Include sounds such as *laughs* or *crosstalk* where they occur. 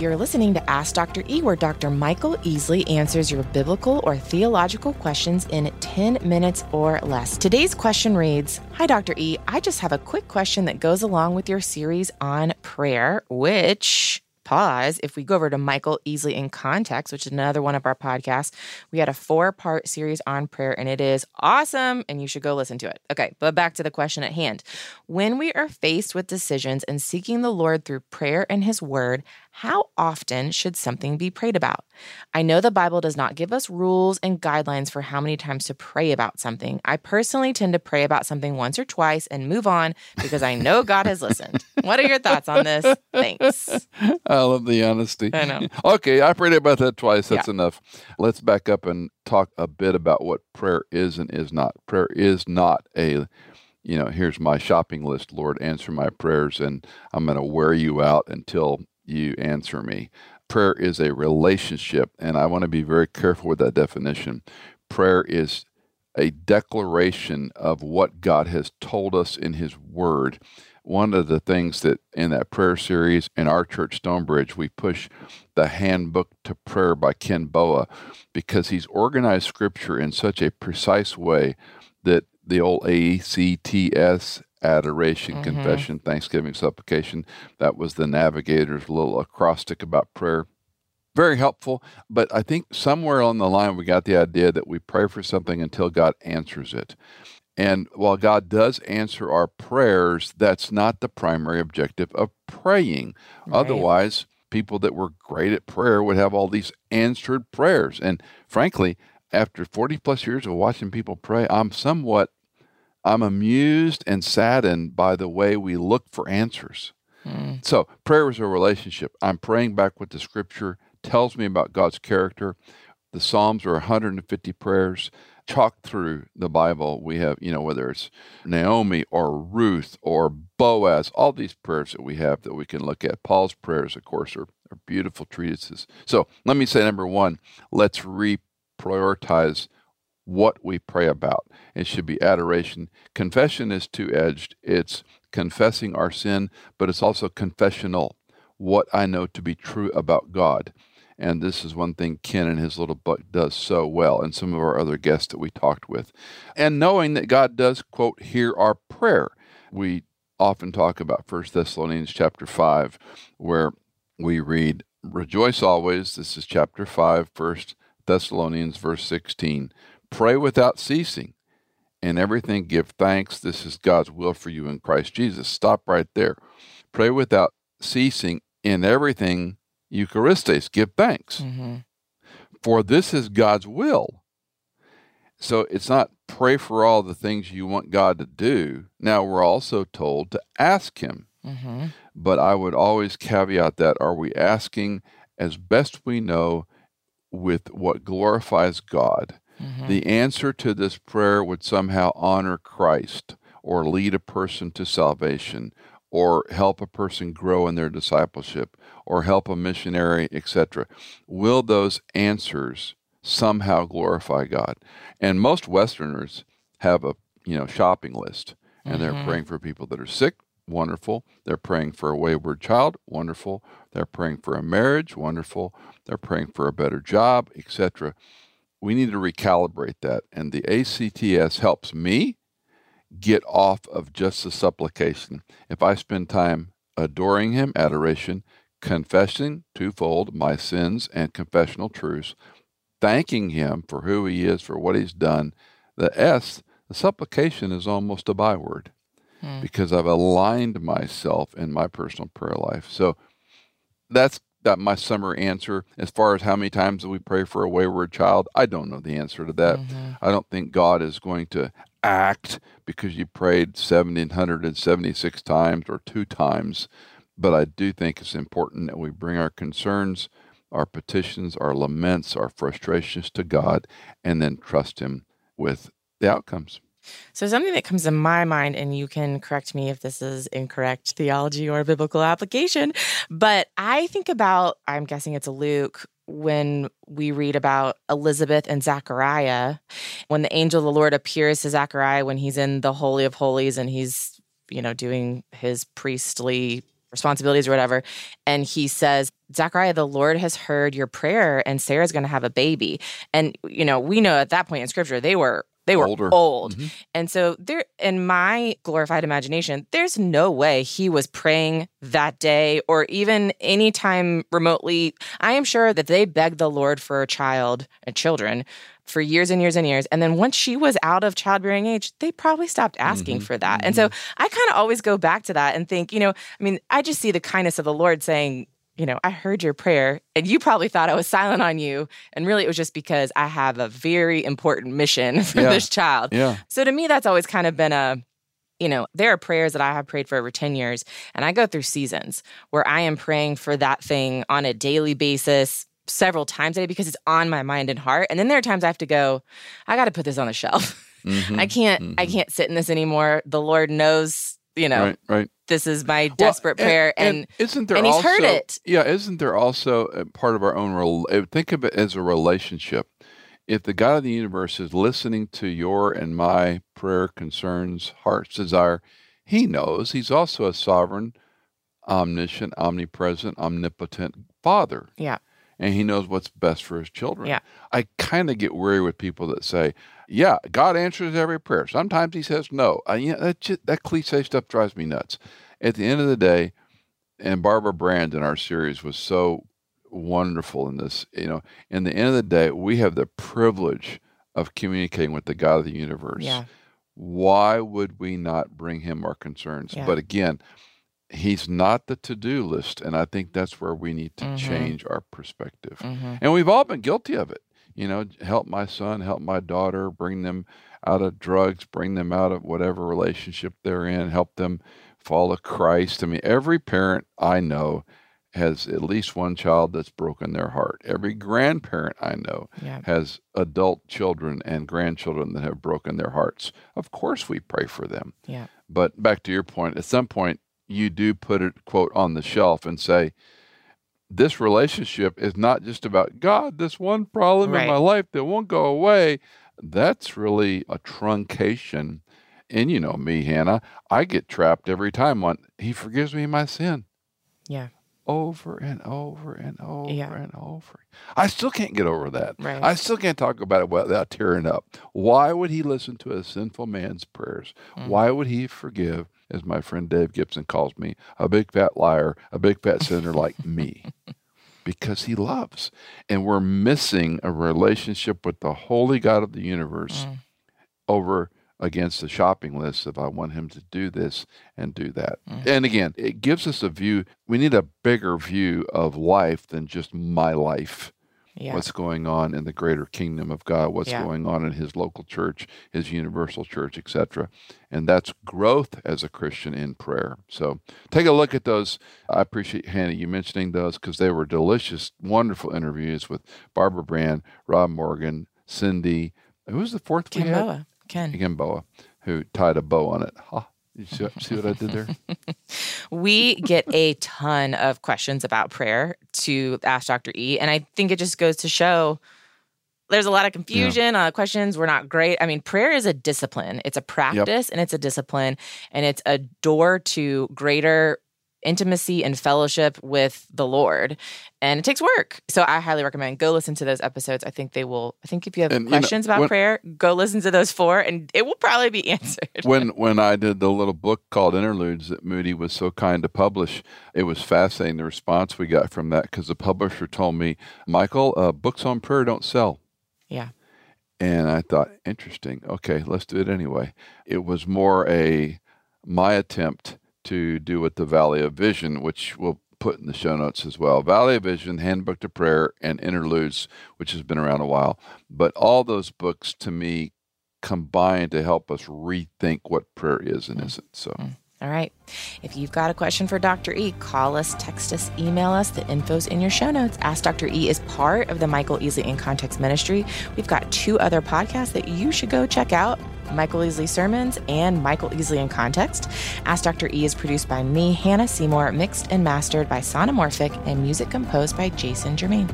You're listening to Ask Dr. E, where Dr. Michael Easley answers your biblical or theological questions in 10 minutes or less. Today's question reads Hi, Dr. E. I just have a quick question that goes along with your series on prayer, which pause, if we go over to Michael Easley in Context, which is another one of our podcasts, we had a four part series on prayer and it is awesome and you should go listen to it. Okay, but back to the question at hand. When we are faced with decisions and seeking the Lord through prayer and His Word, how often should something be prayed about? I know the Bible does not give us rules and guidelines for how many times to pray about something. I personally tend to pray about something once or twice and move on because I know God has listened. What are your thoughts on this? Thanks. *laughs* I love the honesty. I know. Okay, I prayed about that twice. That's Yeah. enough. Let's back up and talk a bit about what prayer is and is not. Prayer is not a, you know, here's my shopping list, Lord, answer my prayers, and I'm going to wear you out until you answer me. Prayer is a relationship, and I want to be very careful with that definition. Prayer is a declaration of what God has told us in His Word. One of the things that in that prayer series in our church, Stonebridge, we push the Handbook to Prayer by Ken Boa because he's organized Scripture in such a precise way that the old ACTS adoration, Mhm. confession, thanksgiving, supplication that was the navigator's little acrostic about prayer very helpful. But I think somewhere on the line, we got the idea that we pray for something until God answers it. And while God does answer our prayers, that's not the primary objective of praying. Right. Otherwise, people that were great at prayer would have all these answered prayers. And frankly, after 40 plus years of watching people pray, I'm somewhat I'm amused and saddened by the way we look for answers. Mm. So, prayer is a relationship. I'm praying back what the scripture tells me about God's character. The Psalms are 150 prayers. Chalk through the Bible, we have, you know, whether it's Naomi or Ruth or Boaz, all these prayers that we have that we can look at. Paul's prayers, of course, are, are beautiful treatises. So, let me say number one, let's reprioritize what we pray about. It should be adoration. Confession is two edged. It's confessing our sin, but it's also confessional, what I know to be true about God. And this is one thing Ken in his little book does so well, and some of our other guests that we talked with. And knowing that God does, quote, hear our prayer. We often talk about First Thessalonians chapter 5, where we read, Rejoice always. This is chapter 5, First Thessalonians, verse 16. Pray without ceasing. In everything, give thanks. This is God's will for you in Christ Jesus. Stop right there. Pray without ceasing. In everything, Eucharistes, give thanks. Mhm. For this is God's will. So it's not pray for all the things you want God to do. Now, we're also told to ask Him. Mhm. But I would always caveat that are we asking as best we know with what glorifies God? Mhm. The answer to this prayer would somehow honor Christ or lead a person to salvation or help a person grow in their discipleship or help a missionary, etc. Will those answers somehow glorify God? And most Westerners have a you know shopping list and they're Mhm. praying for people that are sick, wonderful. They're praying for a wayward child, wonderful. They're praying for a marriage, wonderful. They're praying for a better job, etc we need to recalibrate that. And the ACTS helps me get off of just the supplication. If I spend time adoring Him, adoration, confessing twofold my sins and confessional truths, thanking Him for who He is, for what He's done, the S, the supplication is almost a byword Hmm. because I've aligned myself in my personal prayer life. So that's that my summer answer as far as how many times we pray for a wayward child i don't know the answer to that Mhm. i don't think god is going to act because you prayed 1776 times or two times but i do think it's important that we bring our concerns our petitions our laments our frustrations to god and then trust him with the outcomes So, something that comes to my mind, and you can correct me if this is incorrect theology or biblical application, but I think about, I'm guessing it's a Luke, when we read about Elizabeth and Zachariah, when the angel of the Lord appears to Zachariah when he's in the Holy of Holies and he's, you know, doing his priestly responsibilities or whatever. And he says, Zachariah, the Lord has heard your prayer and Sarah's going to have a baby. And, you know, we know at that point in scripture, they were they were Older. old. Mhm. And so there in my glorified imagination, there's no way he was praying that day or even anytime remotely. I am sure that they begged the Lord for a child and children for years and years and years. And then once she was out of childbearing age, they probably stopped asking Mhm. for that. And so I kind of always go back to that and think, you know, I mean, I just see the kindness of the Lord saying, you know, I heard your prayer and you probably thought I was silent on you. And really, it was just because I have a very important mission *laughs* for Yeah. this child. Yeah. So to me, that's always kind of been a, you know, there are prayers that I have prayed for over 10 years, and I go through seasons where I am praying for that thing on a daily basis, several times a day because it's on my mind and heart. And then there are times I have to go, I got to put this on the shelf. *laughs* Mhm. I can't, I Mhm. can't sit in this anymore. The Lord knows, you know, Right, right. This is my Well, desperate prayer. And, isn't there and he's also, heard it. Yeah, isn't there also a part of our own? rel- uh, Think of it as a relationship. If the God of the universe is listening to your and my prayer, concerns, heart's desire, He knows. He's also a sovereign, omniscient, omnipresent, omnipotent Father. yeah, and he knows what's best for his children. Yeah. I kind of get weary with people that say, "Yeah, God answers every prayer." Sometimes He says no. I, you know, that just, that cliche stuff drives me nuts. At the end of the day, and Barbara Brand in our series was so wonderful in this. You know, in the end of the day, we have the privilege of communicating with the God of the universe. yeah, Why would we not bring Him our concerns? Yeah. But again. He's not the to-do list, and I think that's where we need to Mhm. change our perspective. hmm And we've all been guilty of it. You know, help my son, help my daughter, bring them out of drugs, bring them out of whatever relationship they're in, help them follow Christ. I mean, every parent I know has at least one child that's broken their heart. Every grandparent I know yeah, has adult children and grandchildren that have broken their hearts. Of course, we pray for them. yeah, But back to your point, at some point, you do put it, quote, on the shelf and say, this relationship is not just about God, this one problem in my life that won't go away. That's really a truncation. And you know me, Hannah, I get trapped every time on, He forgives me my sin yeah, over and over and over Yeah. and over. I still can't get over that. Right. I still can't talk about it without tearing up. Why would he listen to a sinful man's prayers? Mm. Why would he forgive, as my friend Dave Gibson calls me, a big fat liar, a big fat sinner like *laughs* me? Because he loves. And we're missing a relationship with the holy God of the universe Mm. over against the shopping list if I want him to do this and do that. Mm. And again, it gives us a view. We need a bigger view of life than just my life. Yeah, What's going on in the greater kingdom of God, what's Yeah. going on in his local church, his universal church, etc. And that's growth as a Christian in prayer. So take a look at those. I appreciate Hannah you mentioning those because they were delicious, wonderful interviews with Barbara Brand, Rob Morgan, Cindy. Who was the fourth we Ken had? Boa, Ken. Again, Boa, who tied a bow on it. Ha! You see, see what I did there? *laughs* We get a ton of questions about prayer to Ask Dr. E. And I think it just goes to show there's a lot of confusion, uh, questions. We're not great. I mean, prayer is a discipline, it's a practice and it's a discipline, and it's a door to greater intimacy and fellowship with the Lord. And it takes work. So I highly recommend go listen to those episodes. I think they will, I think if you have And, you know, questions about when- prayer, go listen to those four and it will probably be *laughs* answered. when when I did the little book called Interludes that Moody was so kind to publish, it was fascinating the response we got from that because the publisher told me, Michael, uh, books on prayer don't sell. Yeah. And I thought, interesting. Okay, let's do it anyway. It was more a my attempt to do with the Valley of Vision, which we'll put in the show notes as well. Valley of Vision, Handbook to Prayer, and Interludes, which has been around a while. But all those books to me combine to help us rethink what prayer is and isn't. So mm. All right. If you've got a question for Dr. E, call us, text us, email us. The info's in your show notes. Ask Dr. E is part of the Michael Easley in Context Ministry. We've got two other podcasts that you should go check out Michael Easley Sermons and Michael Easley in Context. Ask Dr. E is produced by me, Hannah Seymour, mixed and mastered by Sonomorphic, and music composed by Jason Germain.